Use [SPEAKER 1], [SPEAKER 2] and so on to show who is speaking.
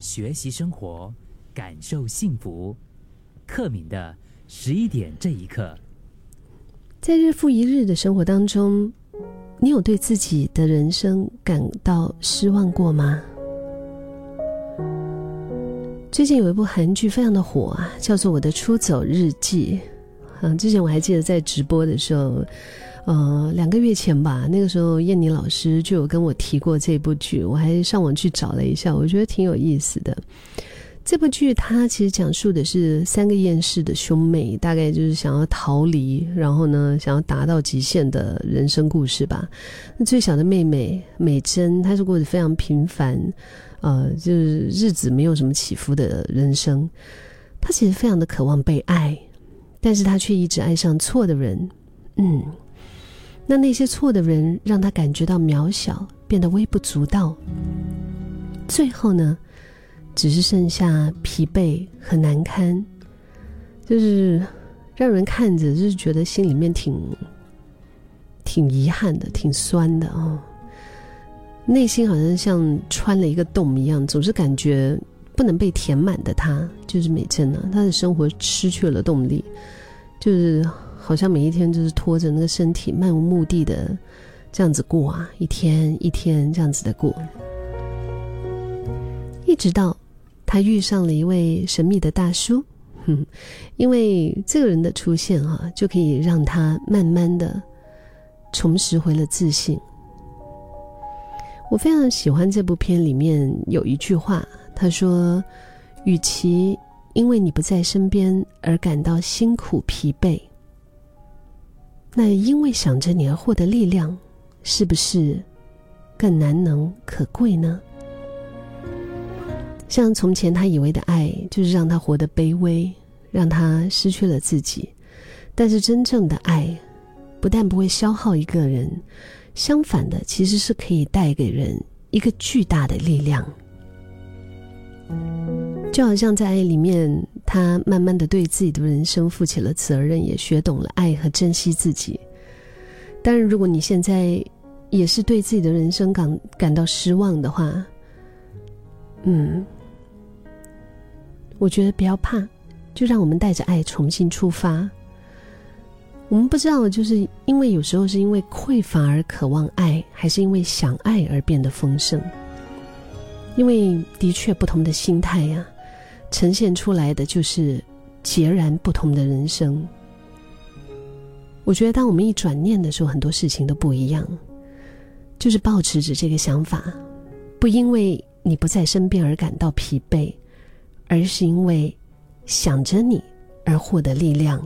[SPEAKER 1] 学习生活，感受幸福。克敏的十一点这一刻，
[SPEAKER 2] 在日复一日的生活当中，你有对自己的人生感到失望过吗？最近有一部韩剧非常的火啊，叫做《我的出走日记》。嗯，之前我还记得在直播的时候。呃，两个月前吧，那个时候燕妮老师就有跟我提过这部剧，我还上网去找了一下，我觉得挺有意思的。这部剧它其实讲述的是三个厌世的兄妹，大概就是想要逃离，然后呢想要达到极限的人生故事吧。那最小的妹妹美珍，她是过得非常平凡，呃，就是日子没有什么起伏的人生。她其实非常的渴望被爱，但是她却一直爱上错的人。嗯。那那些错的人让他感觉到渺小，变得微不足道。最后呢，只是剩下疲惫和难堪，就是让人看着就是觉得心里面挺挺遗憾的，挺酸的啊。内心好像像穿了一个洞一样，总是感觉不能被填满的他，就是美珍呢。她的生活失去了动力，就是。好像每一天就是拖着那个身体漫无目的的这样子过啊，一天一天这样子的过，一直到他遇上了一位神秘的大叔，哼，因为这个人的出现哈，就可以让他慢慢的重拾回了自信。我非常喜欢这部片里面有一句话，他说：“与其因为你不在身边而感到辛苦疲惫。”那因为想着你而获得力量，是不是更难能可贵呢？像从前他以为的爱，就是让他活得卑微，让他失去了自己。但是真正的爱，不但不会消耗一个人，相反的，其实是可以带给人一个巨大的力量。就好像在爱里面，他慢慢的对自己的人生负起了责任，也学懂了爱和珍惜自己。当然，如果你现在也是对自己的人生感感到失望的话，嗯，我觉得不要怕，就让我们带着爱重新出发。我们不知道，就是因为有时候是因为匮乏而渴望爱，还是因为想爱而变得丰盛？因为的确不同的心态呀。呈现出来的就是截然不同的人生。我觉得，当我们一转念的时候，很多事情都不一样。就是保持着这个想法，不因为你不在身边而感到疲惫，而是因为想着你而获得力量。